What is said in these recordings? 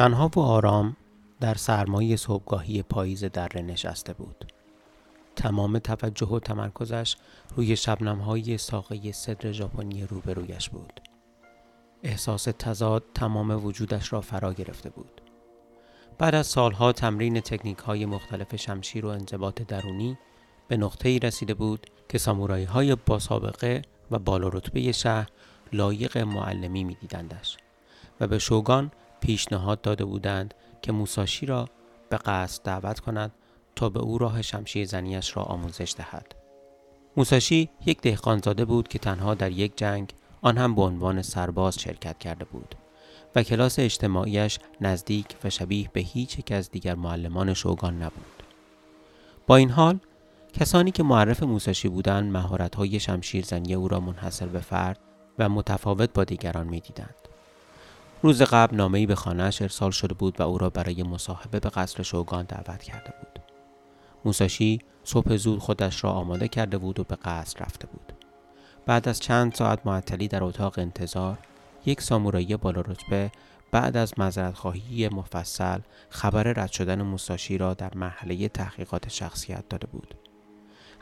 تنها و آرام در سرمایه صبحگاهی پاییز دره نشسته بود. تمام توجه و تمرکزش روی شبنمهای ساقه صدر ژاپنی روبرویش بود. احساس تضاد تمام وجودش را فرا گرفته بود. بعد از سالها تمرین تکنیک های مختلف شمشیر و انضباط درونی به نقطه ای رسیده بود که سامورایی های با سابقه و بالا رتبه شهر لایق معلمی می دیدندش و به شوگان پیشنهاد داده بودند که موساشی را به قصد دعوت کند تا به او راه شمشیر زنیش را آموزش دهد. موساشی یک دهقانزاده بود که تنها در یک جنگ آن هم به عنوان سرباز شرکت کرده بود و کلاس اجتماعیش نزدیک و شبیه به هیچ یک از دیگر معلمان شوگان نبود. با این حال کسانی که معرف موساشی بودند مهارت‌های شمشیرزنی او را منحصر به فرد و متفاوت با دیگران می‌دیدند. روز قبل نامه‌ای به خانهاش ارسال شده بود و او را برای مصاحبه به قصر شوگان دعوت کرده بود. موساشی صبح زود خودش را آماده کرده بود و به قصر رفته بود. بعد از چند ساعت معطلی در اتاق انتظار یک سامورایی بالا رتبه بعد از مذرت خواهی مفصل خبر رد شدن موساشی را در مرحله تحقیقات شخصیت داده بود.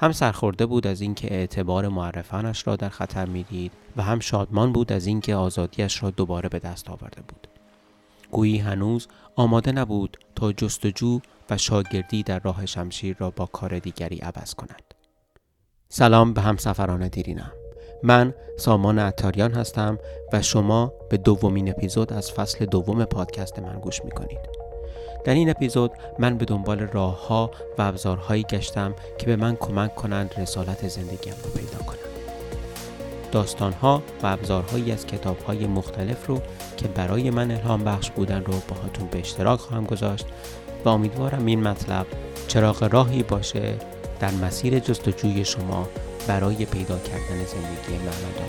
هم سرخورده بود از اینکه اعتبار معرفانش را در خطر می‌دید و هم شادمان بود از اینکه آزادیش را دوباره به دست آورده بود. گویی هنوز آماده نبود تا جستجو و شاگردی در راه شمشیر را با کار دیگری عوض کند. سلام به همسفران دیرینم. من سامان اتاریان هستم و شما به دومین اپیزود از فصل دوم پادکست من گوش می‌کنید. در این اپیزود من به دنبال راه ها و ابزارهایی گشتم که به من کمک کنند رسالت زندگیم رو پیدا کنم. داستان ها و ابزارهایی از کتاب های مختلف رو که برای من الهام بخش بودن رو باهاتون به اشتراک خواهم گذاشت و امیدوارم این مطلب چراغ راهی باشه در مسیر جستجوی شما برای پیدا کردن زندگی معنادار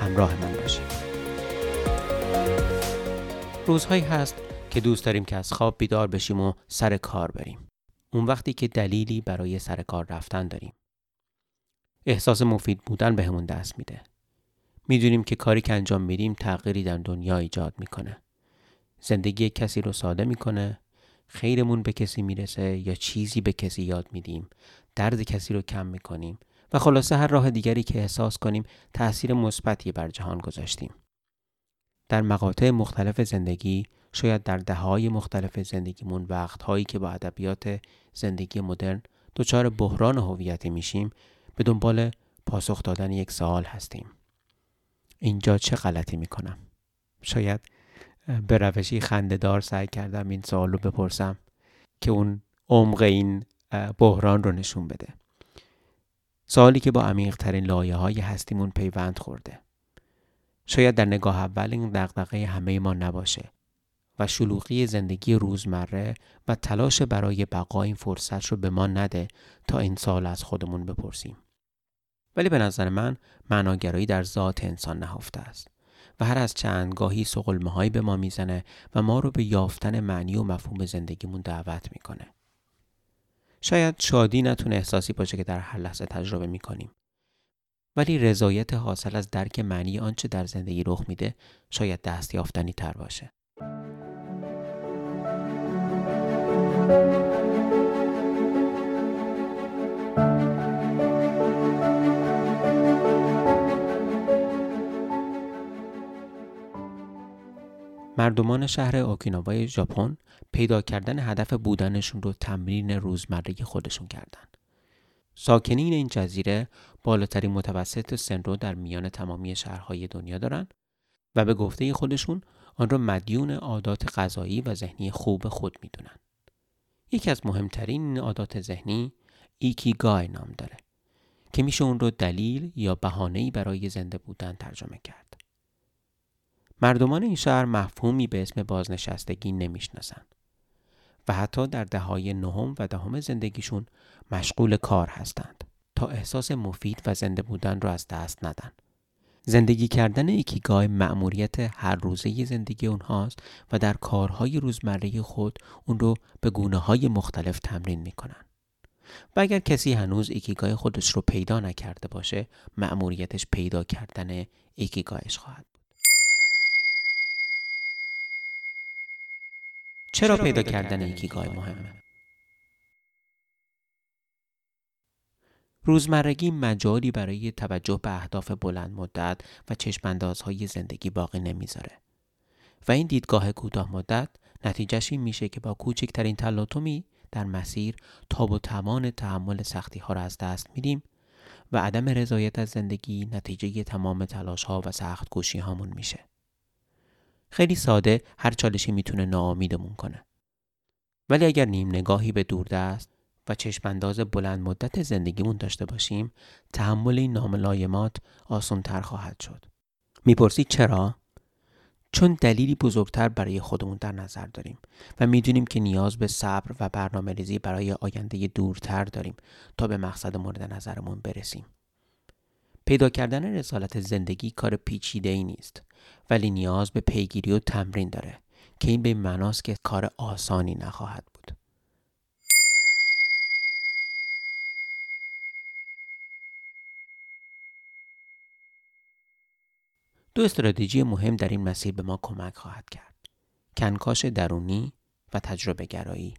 همراه من باشید روزهایی هست که دوست داریم که از خواب بیدار بشیم و سر کار بریم. اون وقتی که دلیلی برای سر کار رفتن داریم. احساس مفید بودن بهمون به دست میده. می‌دونیم که کاری که انجام میدیم تغییری در دنیا ایجاد می‌کنه. زندگی کسی رو ساده می‌کنه. خیرمون به کسی می‌رسه یا چیزی به کسی یاد میدیم. درد کسی رو کم می‌کنیم. و خلاصه هر راه دیگری که احساس کنیم تاثیر مثبتی بر جهان گذاشتیم. در مقاطع مختلف زندگی شاید در دههای مختلف زندگیمون وقتهایی که با ادبیات زندگی مدرن دچار بحران هویتی میشیم به دنبال پاسخ دادن یک سوال هستیم. اینجا چه غلطی می‌کنم؟ شاید به روشی خندهدار سعی کردم این سوال رو بپرسم که اون عمق این بحران رو نشون بده. سوالی که با عمیق ترین لایه های هستیمون پیوند خورده. شاید در نگاه اول این دغدغه همه ما نباشه. و شلوغی زندگی روزمره و تلاش برای بقا این فرصت رو به ما نده تا این سال از خودمون بپرسیم. ولی به نظر من معناگرایی در ذات انسان نهفته است و هر از چند گاهی سقلمه به ما می‌زنه و ما رو به یافتن معنی و مفهوم زندگیمون دعوت می‌کنه. شاید شادی نتونه احساسی باشه که در هر لحظه تجربه می‌کنیم. ولی رضایت حاصل از درک معنی آنچه در زندگی رخ میده شاید دست یافتنی تر باشه. مردمان شهر اوکیناوای ژاپن پیدا کردن هدف بودنشون رو تمرین روزمره خودشون کردن. ساکنین این جزیره بالاترین متوسط سن رو در میان تمامی شهرهای دنیا دارن و به گفته خودشون آن را مدیون عادات غذایی و ذهنی خوب خود می‌دونن. یکی از مهمترین عادات ذهنی ایکیگای نام داره که میشه اون رو دلیل یا بهانه‌ای برای زنده بودن ترجمه کرد. مردمان این شهر مفهومی به اسم بازنشستگی نمی‌شناسن و حتی در دههای نهم و دهم زندگیشون مشغول کار هستند تا احساس مفید و زنده بودن را از دست ندن. زندگی کردن ایکیگای مأموریت هر روزه زندگی اونهاست و در کارهای روزمره خود اون رو به گونه های مختلف تمرین می‌کنن. و اگر کسی هنوز ایکیگای خودش رو پیدا نکرده باشه مأموریتش پیدا کردن ایکیگایش خواهد بود. چرا پیدا کردن ایکیگای مهمه؟ روزمرگی مجالی برای توجه به اهداف بلند مدت و چشماندازهای زندگی باقی نمی‌ذاره و این دیدگاه کوتاه مدت نتیجهش این میشه که با کوچکترین تلاطمی در مسیر تاب و توان تحمل سختی ها را از دست میدیم و عدم رضایت از زندگی نتیجه تمام تلاش ها و سخت کوشی هامون میشه. خیلی ساده هر چالشی می‌تونه ناامیدمون کنه. ولی اگر نیم نگاهی به دوردست و چشمانداز بلند مدت زندگیمون داشته باشیم تحمل این ناملایمات آسان تر خواهد شد. می‌پرسی چرا؟ چون دلیلی بزرگتر برای خودمون در نظر داریم و می‌دونیم که نیاز به صبر و برنامه ریزی برای آینده دورتر داریم تا به مقصد مورد نظرمون برسیم. پیدا کردن رسالت زندگی کار پیچیده ای نیست ولی نیاز به پیگیری و تمرین داره که این به معناست که کار آسانی نخواهد دو استراتژی مهم در این مسیر به ما کمک خواهد کرد. کنکاش درونی و تجربه گرایی.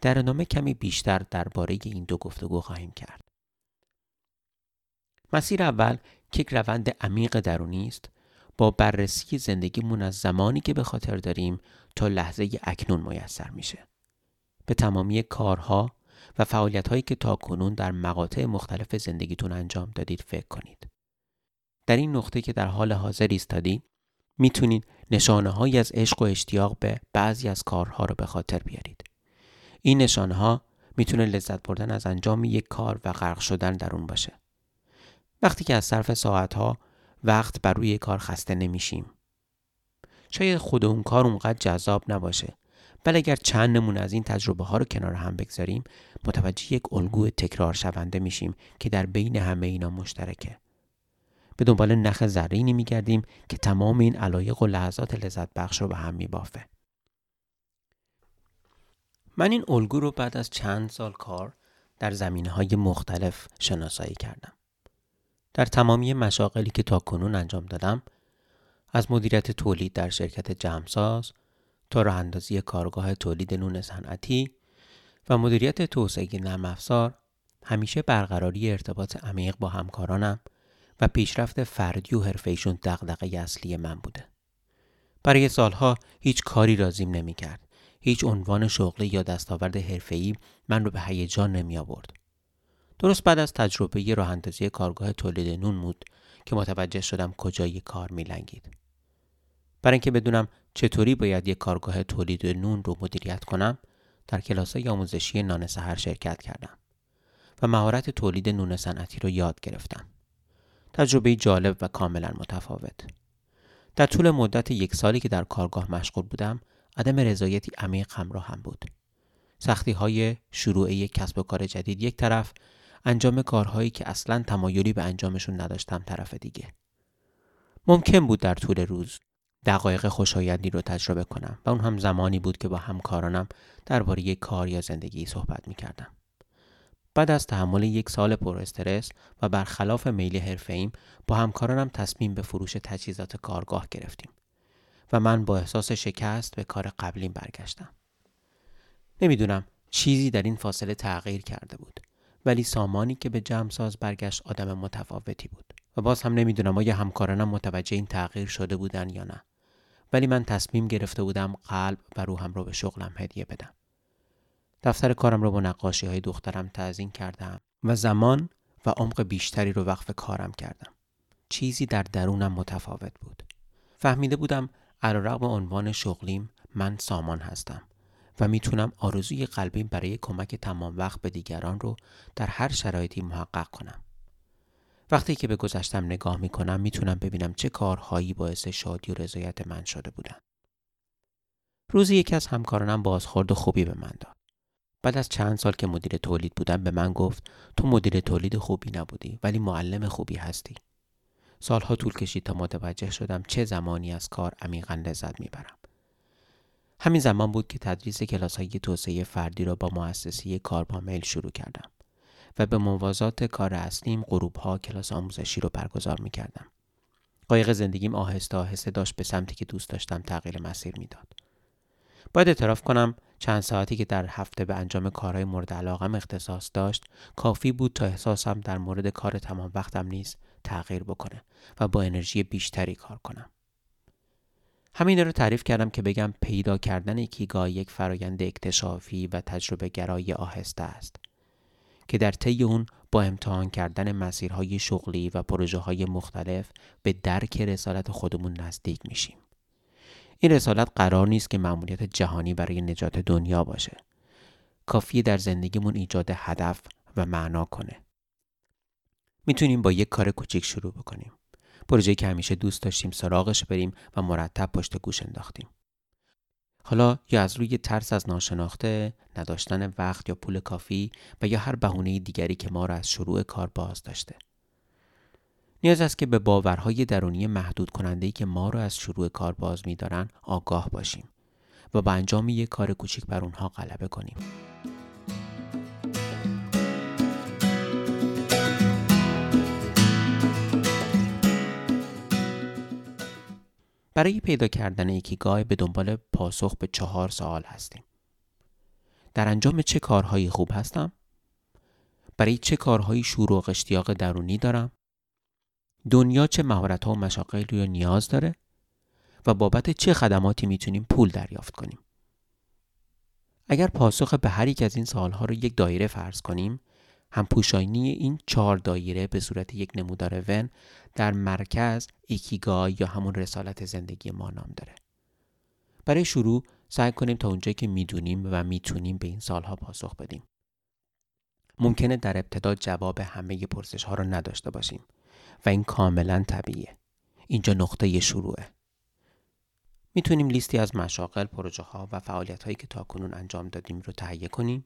در ادامه کمی بیشتر درباره این دو گفتگو خواهیم کرد. مسیر اول که روند عمیق درونی است با بررسی زندگیمون از زمانی که به خاطر داریم تا لحظه اکنون میسر میشه. به تمامی کارها و فعالیت هایی که تا کنون در مقاطع مختلف زندگیتون انجام دادید فکر کنید. در این نقطه که در حال حاضر ایستادید می‌تونید نشانه های از عشق و اشتیاق به بعضی از کارها رو به خاطر بیارید. این نشانه ها می‌تونه لذت بردن از انجام یک کار و غرق شدن در اون باشه. وقتی که از صرف ساعت ها وقت بر روی کار خسته نمیشیم. شاید خود اون کار اونقدر جذاب نباشه ولی اگر چند نمونه از این تجربه ها رو کنار هم بگذاریم متوجه یک الگوی تکرار شونده میشیم که در بین همه اینا مشترکه. به دنبال نخ زرینی میگردیم که تمام این علایق و لحظات لذت بخش رو به هم میبافه. من این الگو رو بعد از چند سال کار در زمینه های مختلف شناسایی کردم. در تمامی مشاغلی که تا کنون انجام دادم از مدیریت تولید در شرکت جمساز تا راه اندازی کارگاه تولید نون صنعتی و مدیریت توسعه نرم افزار همیشه برقراری ارتباط عمیق با همکارانم و پیشرفت فردی و حرفه‌ایشون دغدغه اصلی من بوده. برای سالها هیچ کاری رازیم نمی‌کرد. هیچ عنوان شغلی یا دستاورد حرفه‌ای من رو به هیجان نمی آورد. درست بعد از تجربه راه اندازی کارگاه تولید نون بود که متوجه شدم کجای کار میلنگید. برای اینکه بدونم چطوری باید یک کارگاه تولید نون رو مدیریت کنم، در کلاس‌های آموزشی نان سحر شرکت کردم و مهارت تولید نون صنعتی رو یاد گرفتم. تجربه جالب و کاملا متفاوت. در طول مدت یک سالی که در کارگاه مشغول بودم، عدم رضایتی عمیق همراه هم بود. سختی های شروع یک کسب و کار جدید یک طرف، انجام کارهایی که اصلا تمایلی به انجامشون نداشتم طرف دیگه. ممکن بود در طول روز دقایق خوشایندی رو تجربه کنم و اون هم زمانی بود که با همکارانم درباره کار یا زندگی صحبت می کردم. بعد از تحمل یک سال پر استرس و برخلاف میل حرفه‌ایم با همکارانم تصمیم به فروش تجهیزات کارگاه گرفتیم و من با احساس شکست به کار قبلیم برگشتم. نمی‌دونم چیزی در این فاصله تغییر کرده بود ولی سامانی که به جمع ساز برگشت آدم متفاوتی بود و باز هم نمی‌دونم آیا همکارانم متوجه این تغییر شده بودن یا نه ولی من تصمیم گرفته بودم قلب و روحم رو به شغلم هدیه بدم دفتر کارم رو با نقاشی های دخترم تعظیم کردم و زمان و عمق بیشتری رو وقف کارم کردم. چیزی در درونم متفاوت بود. فهمیده بودم علیرغم عنوان شغلیم من سامان هستم و می‌تونم آرزوی قلبیم برای کمک تمام وقت به دیگران رو در هر شرایطی محقق کنم. وقتی که به گذشتم نگاه می‌کنم می‌تونم ببینم چه کارهایی باعث شادی و رضایت من شده بودن. روزی یکی از همکارانم بازخورد خوبی به من داد. بعد از چند سال که مدیر تولید بودم به من گفت تو مدیر تولید خوبی نبودی ولی معلم خوبی هستی. سالها طول کشید تا متوجه شدم چه زمانی از کار عمیقا لذت می‌برم. همین زمان بود که تدریس کلاس های توسعه فردی را با مؤسسه میل شروع کردم و به موازات کار اصلیم غروب ها کلاس آموزشی رو برگزار می کردم. قایق زندگیم آهسته آهسته داشت به سمتی که دوست داشتم تغییر مسیر می‌داد. باید اعتراف کنم چند ساعتی که در هفته به انجام کارهای مورد علاقم اختصاص داشت کافی بود تا احساسم در مورد کار تمام وقتم نیز تغییر بکنه و با انرژی بیشتری کار کنم. همین رو تعریف کردم که بگم پیدا کردن ایکیگای یک فرایند اکتشافی و تجربه گرای آهسته است که در طی اون با امتحان کردن مسیرهای شغلی و پروژه های مختلف به درک رسالت خودمون نزدیک میشیم. این رسالت قرار نیست که معمولیت جهانی برای نجات دنیا باشه. کافی در زندگیمون ایجاد هدف و معنا کنه. می‌تونیم با یک کار کوچیک شروع بکنیم. پروژه که همیشه دوست داشتیم سراغش بریم و مرتب پشت گوش انداختیم. حالا یا از روی ترس از ناشناخته، نداشتن وقت یا پول کافی و یا هر بهونه دیگری که ما را از شروع کار باز داشته. نیاز است که به باورهای درونی محدود کننده که ما را از شروع کار باز می‌دارند آگاه باشیم و با انجام یک کار کوچیک بر اونها غلبه کنیم. برای پیدا کردن ایکیگای به دنبال پاسخ به چهار سوال هستیم. در انجام چه کارهایی خوب هستم؟ برای چه کارهایی شروع و اشتیاق درونی دارم؟ دنیا چه مهارت ها و مشاقلی رو نیاز داره؟ و بابت چه خدماتی می‌تونیم پول دریافت کنیم؟ اگر پاسخ به هر یک از این سوالها رو یک دایره فرض کنیم همپوشانی این چهار دایره به صورت یک نمودار ون در مرکز ایکیگای یا همون رسالت زندگی ما نام داره. برای شروع سعی کنیم تا اونجایی که می‌دونیم و می‌تونیم به این سالها پاسخ بدیم. ممکنه در ابتدا جواب همه پرسش ها رو نداشته باشیم و این کاملا طبیعیه. اینجا نقطه شروعه. می‌تونیم لیستی از مشاغل، پروژه ها و فعالیت هایی که تاکنون انجام دادیم رو تهیه کنیم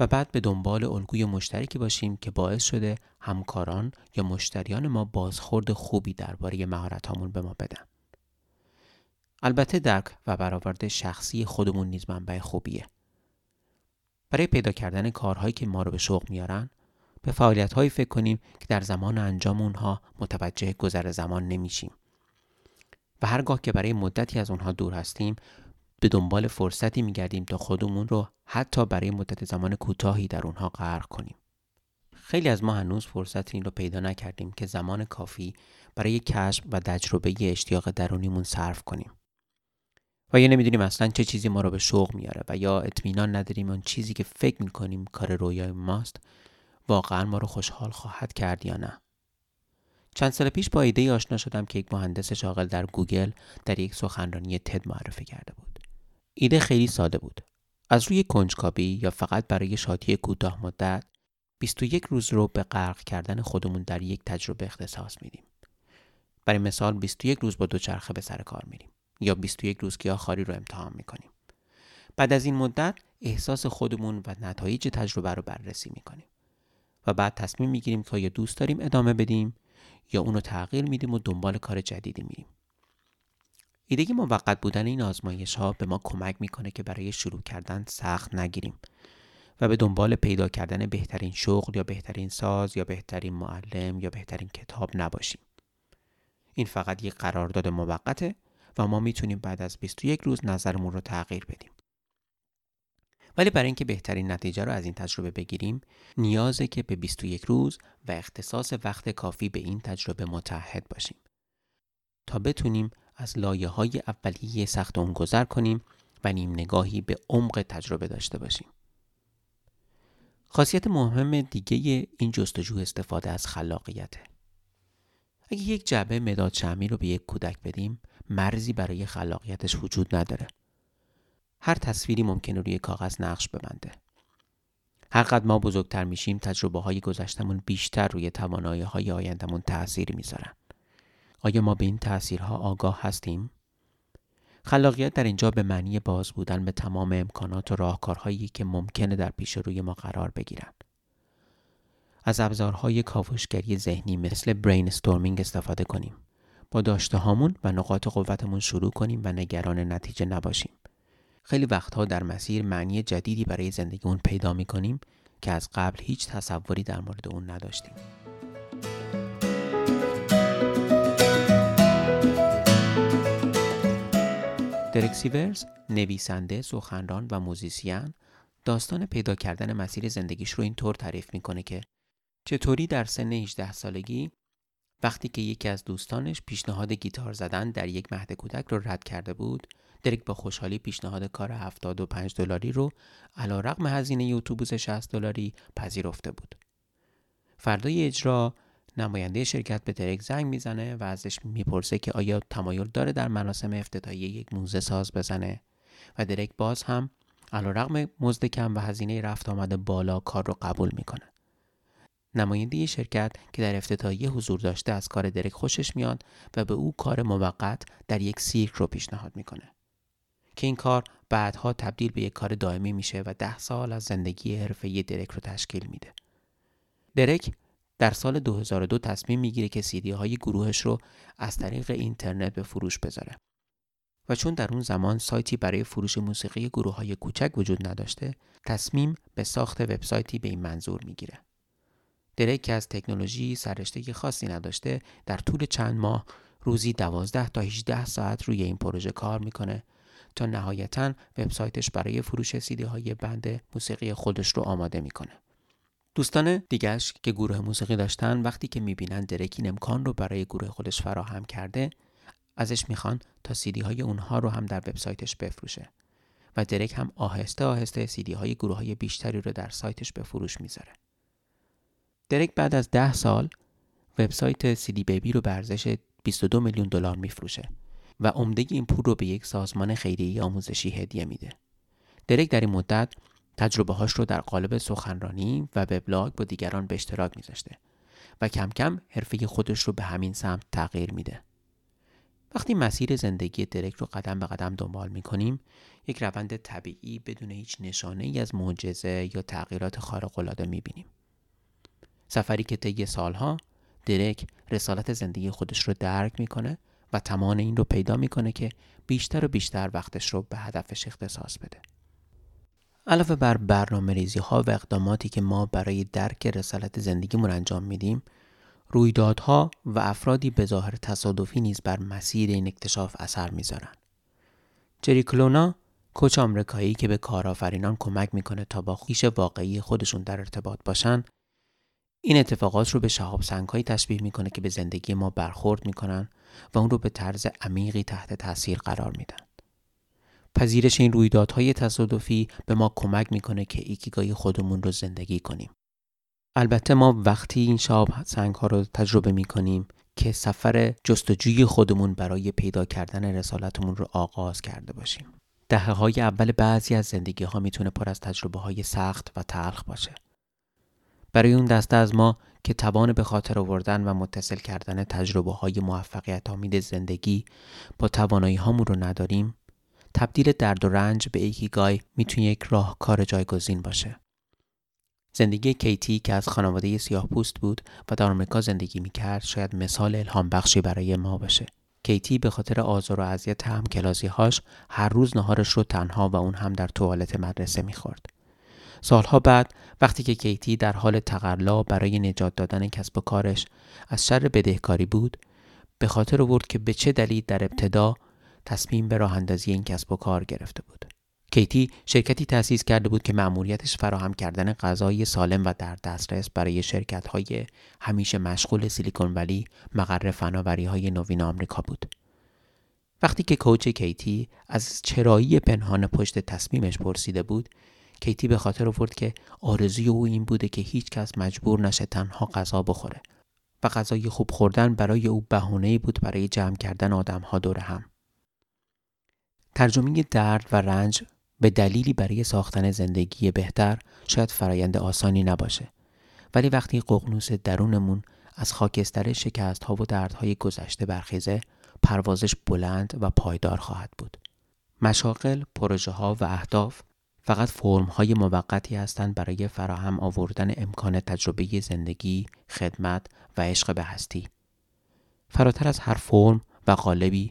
و بعد به دنبال الگوی مشترکی باشیم که باعث شده همکاران یا مشتریان ما بازخورد خوبی درباره مهارت‌هامون به ما بدن. البته درک و برآورده شخصی خودمون نیز منبع خوبیه. برای پیدا کردن کارهایی که ما رو به شوق میارن به فعالیت هایی فکر کنیم که در زمان انجام اونها متوجه گذر زمان نمیشیم و هرگاه که برای مدتی از اونها دور هستیم به دنبال فرصتی میگردیم تا خودمون رو حتی برای مدت زمان کوتاهی در اونها غرق کنیم. خیلی از ما هنوز فرصت این رو پیدا نکردیم که زمان کافی برای کشف و تجربه اشتیاق درونیمون صرف کنیم. و یا نمی‌دونیم اصلا چه چیزی ما رو به شوق میاره و یا اطمینان نداریم اون چیزی که فکر می‌کنیم کار رویای ماست واقعا ما رو خوشحال خواهد کرد یا نه. چند سال پیش با ایده آشنا شدم که یک مهندس شاغل در گوگل در یک سخنرانی تد معرفی کرده بود. ایده خیلی ساده بود. از روی کنجکاوی یا فقط برای شادی کوتاه مدت 21 روز رو به غرق کردن خودمون در یک تجربه اختصاص میدیم. برای مثال 21 روز با دوچرخه به سر کار میریم یا 21 روز خاری رو امتحان می‌کنیم. بعد از این مدت احساس خودمون و نتایج تجربه رو بررسی می‌کنیم و بعد تصمیم می‌گیریم که آیا دوست داریم ادامه بدیم یا اونو تغییر میدیم و دنبال کار جدیدی میریم. ایده موقت بودن این آزمایش ها به ما کمک می‌کنه که برای شروع کردن سخت نگیریم و به دنبال پیدا کردن بهترین شغل یا بهترین ساز یا بهترین معلم یا بهترین کتاب نباشیم. این فقط یک قرارداد موقته و ما می‌تونیم بعد از 21 روز نظرمون رو تغییر بدیم. ولی برای اینکه بهترین نتیجه رو از این تجربه بگیریم نیازه که به 21 روز و اختصاص وقت کافی به این تجربه متحد باشیم تا بتونیم از لایه های اولیه سخت اون گذر کنیم و نیم نگاهی به عمق تجربه داشته باشیم. خاصیت مهم دیگه این جستجو استفاده از خلاقیته. اگه یک جعبه مداد شمی رو به یک کودک بدیم مرزی برای خلاقیتش وجود نداره. هر تصویری ممکنه روی کاغذ نقش ببنده. هر ما بزرگتر میشیم تجربه های گذشتمون بیشتر روی توانایی های آیندمون تأثیر می‌ذارن. آیا ما به این تأثیرها آگاه هستیم؟ خلاقیت در اینجا به معنی باز بودن به تمام امکانات و راهکارهایی که ممکنه در پیش روی ما قرار بگیرند. از ابزارهای کاوشگری ذهنی مثل برین استورمینگ استفاده کنیم. با داشته هامون و نقاط قوتمون شروع کنیم و نگران نتیجه نباشیم. خیلی وقتها در مسیر معنی جدیدی برای زندگیمون پیدا می کنیم که از قبل هیچ تصوری در مورد اون نداشتیم. درک سیورز نویسنده، سخنران و موزیسین داستان پیدا کردن مسیر زندگیش رو اینطور تعریف می‌کنه که چطوری در سن 18 سالگی وقتی که یکی از دوستانش پیشنهاد گیتار زدن در یک مهد کودک رو رد کرده بود درک با خوشحالی پیشنهاد کار 75 دلاری رو علی‌رغم هزینه اتوبوس 60 دلاری پذیرفته بود. فردای اجرا نماینده شرکت به درک زنگ می‌زنه و ازش می‌پرسه که آیا تمایل داره در مراسم افتتاحیه یک موزه ساز بزنه و درک باز هم علا رقم مزد کم و هزینه رفت آمده بالا کار رو قبول می‌کنه. نماینده شرکت که در افتتاحیه حضور داشته از کار درک خوشش میاد و به او کار موقت در یک سیرک رو پیشنهاد می‌کنه. که این کار بعدها تبدیل به یک کار دائمی میشه و ده سال از زندگی حرفه‌ای درک رو تشکیل میده. درک در سال 2002 تصمیم می‌گیره که سیدی های گروهش رو از طریق اینترنت به فروش بذاره. و چون در اون زمان سایتی برای فروش موسیقی گروه های کوچک وجود نداشته، تصمیم به ساخت وبسایتی به این منظور می‌گیره. درک که از تکنولوژی سررشته خاصی نداشته، در طول چند ماه روزی 12 تا 18 ساعت روی این پروژه کار می‌کنه تا نهایتا وبسایتش برای فروش سیدی های بند موسیقی خودش رو آماده می‌کنه. دوستان دیگرش که گروه موسیقی داشتن وقتی که می‌بینن درک این امکان رو برای گروه خودش فراهم کرده ازش می‌خوان تا سیدی های اونها رو هم در وبسایتش بفروشه و درک هم آهسته آهسته سیدی های گروه های بیشتری رو در سایتش به فروش می‌ذاره. درک بعد از ده سال وبسایت سیدی بیبی رو به ارزش 22 میلیون دلار میفروشه و عمده این پول رو به یک سازمان خیریه آموزشی هدیه میده. درک در این مدت تجربه هاش رو در قالب سخنرانی و وبلاگ با دیگران به اشتراک میذاشته و کم کم حرفه خودش رو به همین سمت تغییر میده. وقتی مسیر زندگی درک رو قدم به قدم دنبال می‌کنیم یک روند طبیعی بدون هیچ نشانه ای از معجزه یا تغییرات خارق العاده می‌بینیم. سفری که طی سالها درک رسالت زندگی خودش رو درک می‌کنه و تمام این رو پیدا می‌کنه که بیشتر و بیشتر وقتش رو به هدفش اختصاص بده. علاوه بر برنامه ریزی ها و اقداماتی که ما برای درک رسالت زندگیمون انجام میدیم رویدادها و افرادی به ظاهر تصادفی نیز بر مسیر این اکتشاف اثر می‌ذارن. جری کلونا کوچ آمریکایی که به کارآفرینان کمک می‌کنه تا با خیش واقعی خودشون در ارتباط باشن این اتفاقات رو به شهاب سنگهایی تشبیه می‌کنه که به زندگی ما برخورد می‌کنن و اون رو به طرز عمیقی تحت تاثیر قرار میدن. پذیرش این رویدادهای تصادفی به ما کمک می‌کنه که ایکیگای خودمون رو زندگی کنیم. البته ما وقتی این شاب سنگ ها رو تجربه می‌کنیم که سفر جستجوی خودمون برای پیدا کردن رسالتمون رو آغاز کرده باشیم. دهه های اول بعضی از زندگی ها می‌تونه پر از تجربه های سخت و تلخ باشه. برای اون دسته از ما که توان به خاطر آوردن و متصل کردن تجربه های موفقیت آمید زندگی با توانایی هامون رو نداریم تبدیل درد و رنج به ایکیگای می‌تونه یک راهکار جایگزین باشه. زندگی کیتی که از خانواده سیاه پوست بود و در آمریکا زندگی می‌کرد شاید مثال الهام بخشی برای ما باشه. کیتی به خاطر آزار و اذیت هم کلازی هاش هر روز نهارش رو تنها و اون هم در توالت مدرسه می‌خورد. سالها بعد وقتی که کیتی در حال تقلا برای نجات دادن کسب و کارش از شر بدهکاری بود به خاطر آورد که به چه دلیل در ابتدا تصمیم به راه اندازی این کسب و کار گرفته بود. کیتی شرکتی تأسیس کرده بود که مأموریتش فراهم کردن غذای سالم و در دسترس برای شرکت های همیشه مشغول سیلیکون ولی مقر فناوری های نوین آمریکا بود. وقتی که کوچ کیتی از چرایی پنهان پشت تصمیمش پرسیده بود، کیتی به خاطر آورد که آرزوی او این بوده که هیچ کس مجبور نشه تنها غذا بخوره و غذای خوب خوردن برای او بهانه‌ای بود برای جمع کردن آدمها دور هم. ترجمه درد و رنج به دلیلی برای ساختن زندگی بهتر شاید فرایند آسانی نباشه ولی وقتی ققنوس درونمون از خاکستر شکست ها و دردهای گذشته برخیزه پروازش بلند و پایدار خواهد بود مشاقل، پروژه ها و اهداف فقط فرم های موقتی هستند برای فراهم آوردن امکان تجربه زندگی، خدمت و عشق به هستی. فراتر از هر فرم و قالبی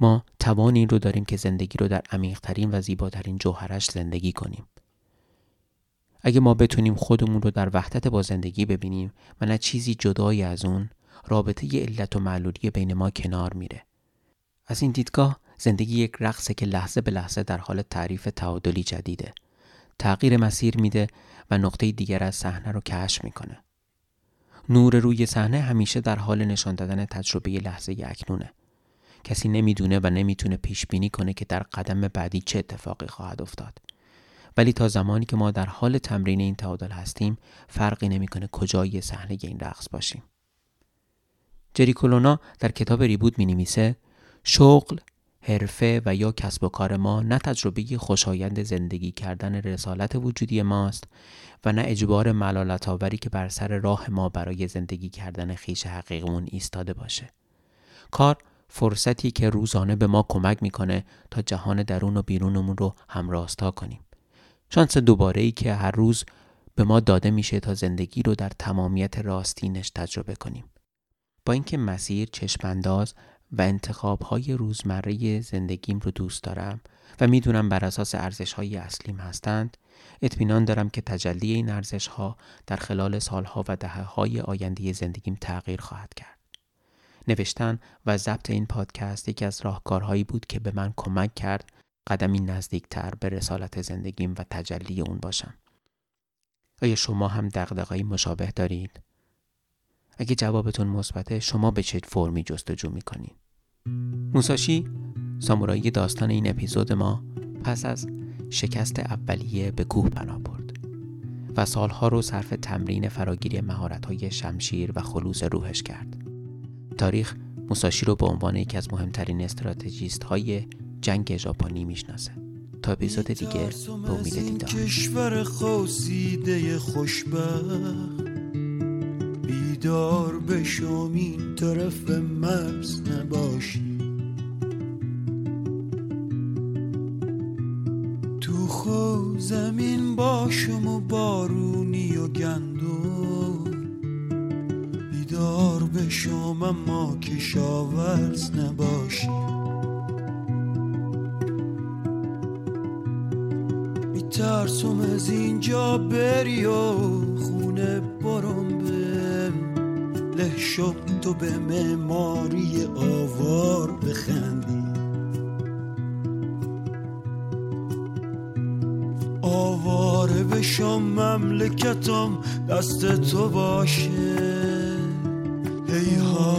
ما توان این رو داریم که زندگی رو در عمیقترین و زیباترین جوهرش زندگی کنیم. اگه ما بتونیم خودمون رو در وحدت با زندگی ببینیم و نه چیزی جدایی از اون رابطه ی علت و معلولی بین ما کنار میره. از این دیدگاه زندگی یک رقصه که لحظه به لحظه در حال تعریف تعادلی جدیده. تغییر مسیر میده و نقطه دیگر از صحنه رو کشف می‌کنه. نور روی صحنه همیشه در حال نشان دادن تجربه لحظه اکنونه. کسی نمی‌دونه و نمی‌تونه پیش بینی کنه که در قدم بعدی چه اتفاقی خواهد افتاد. ولی تا زمانی که ما در حال تمرین این تعادل هستیم فرقی نمی‌کنه کجای صحنه این رقص باشیم. جری کلونا در کتاب ریبود می نویسه شغل حرفه و یا کسب و کار ما نه تجربه خوشایند زندگی کردن رسالت وجودی ماست و نه اجبار ملالت آوری که بر سر راه ما برای زندگی کردن خیش حقیقمون ایستاده باشه. کار فرصتی که روزانه به ما کمک می‌کنه تا جهان درون و بیرونمون رو همراستا کنیم. شانس دوباره ای که هر روز به ما داده میشه تا زندگی رو در تمامیت راستینش تجربه کنیم. با اینکه مسیر چشمانداز و انتخاب های روزمره زندگیم رو دوست دارم و می‌دونم بر اساس ارزش های اصلیم هستند. اطمینان دارم که تجلی این ارزش ها در خلال سالها و دهه های آینده زندگیم تغییر خواهد کرد. نوشتن و ضبط این پادکست یکی از راهکارهایی بود که به من کمک کرد قدمی نزدیکتر به رسالت زندگیم و تجلی اون باشم. آیا شما هم دقدقایی مشابه دارید؟ اگه جوابتون مثبته شما به چه فرمی جستجو می‌کنید موساشی سامورایی داستان این اپیزود ما پس از شکست اولیه به کوه پناه برد و سالها رو صرف تمرین فراگیری مهارت‌های شمشیر و خلوص روحش کرد. تاریخ موساشی رو به عنوان یکی از مهمترین استراتژیست های جنگ ژاپنی می‌شناسه. تا اپیزود دیگه به امید دیدار. کشور خوشبخت بیدار بشم این طرف مرز نباشی تو خو زمین باشم و بارونی و گندو بیدار بشم اما کشاورز نباشی میترسم از اینجا بری شد تو به معماری آوار بخندی. آواره بشم مملکتم دست تو باشه. هی ها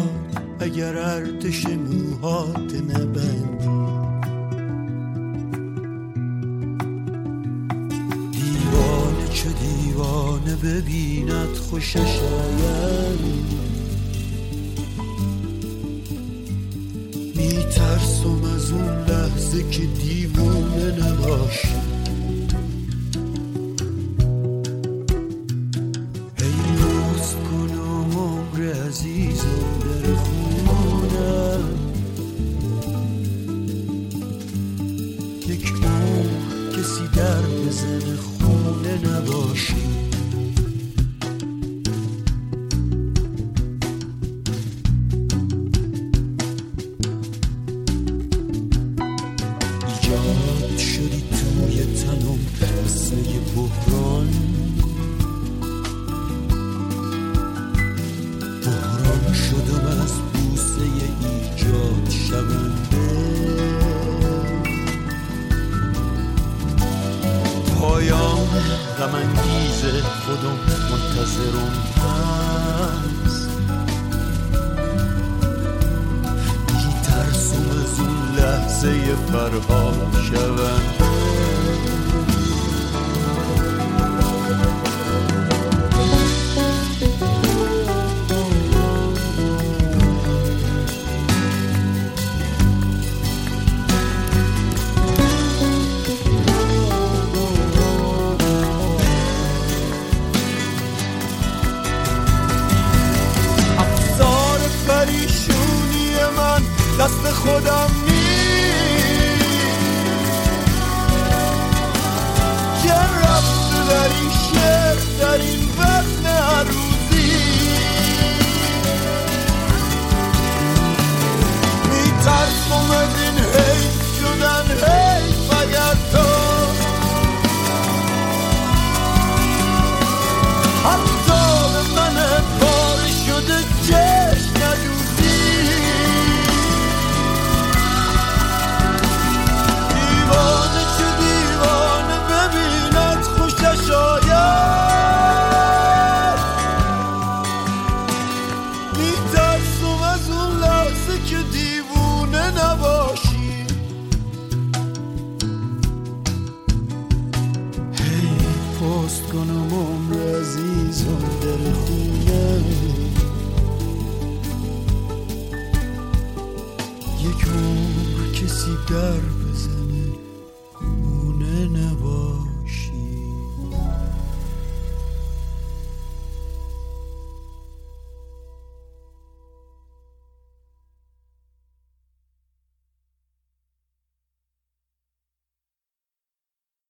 اگر ارتش موهات نبندی. دیوانه چه دیوانه ببیند خوشش آید اون لحظه که دیوونه نباشی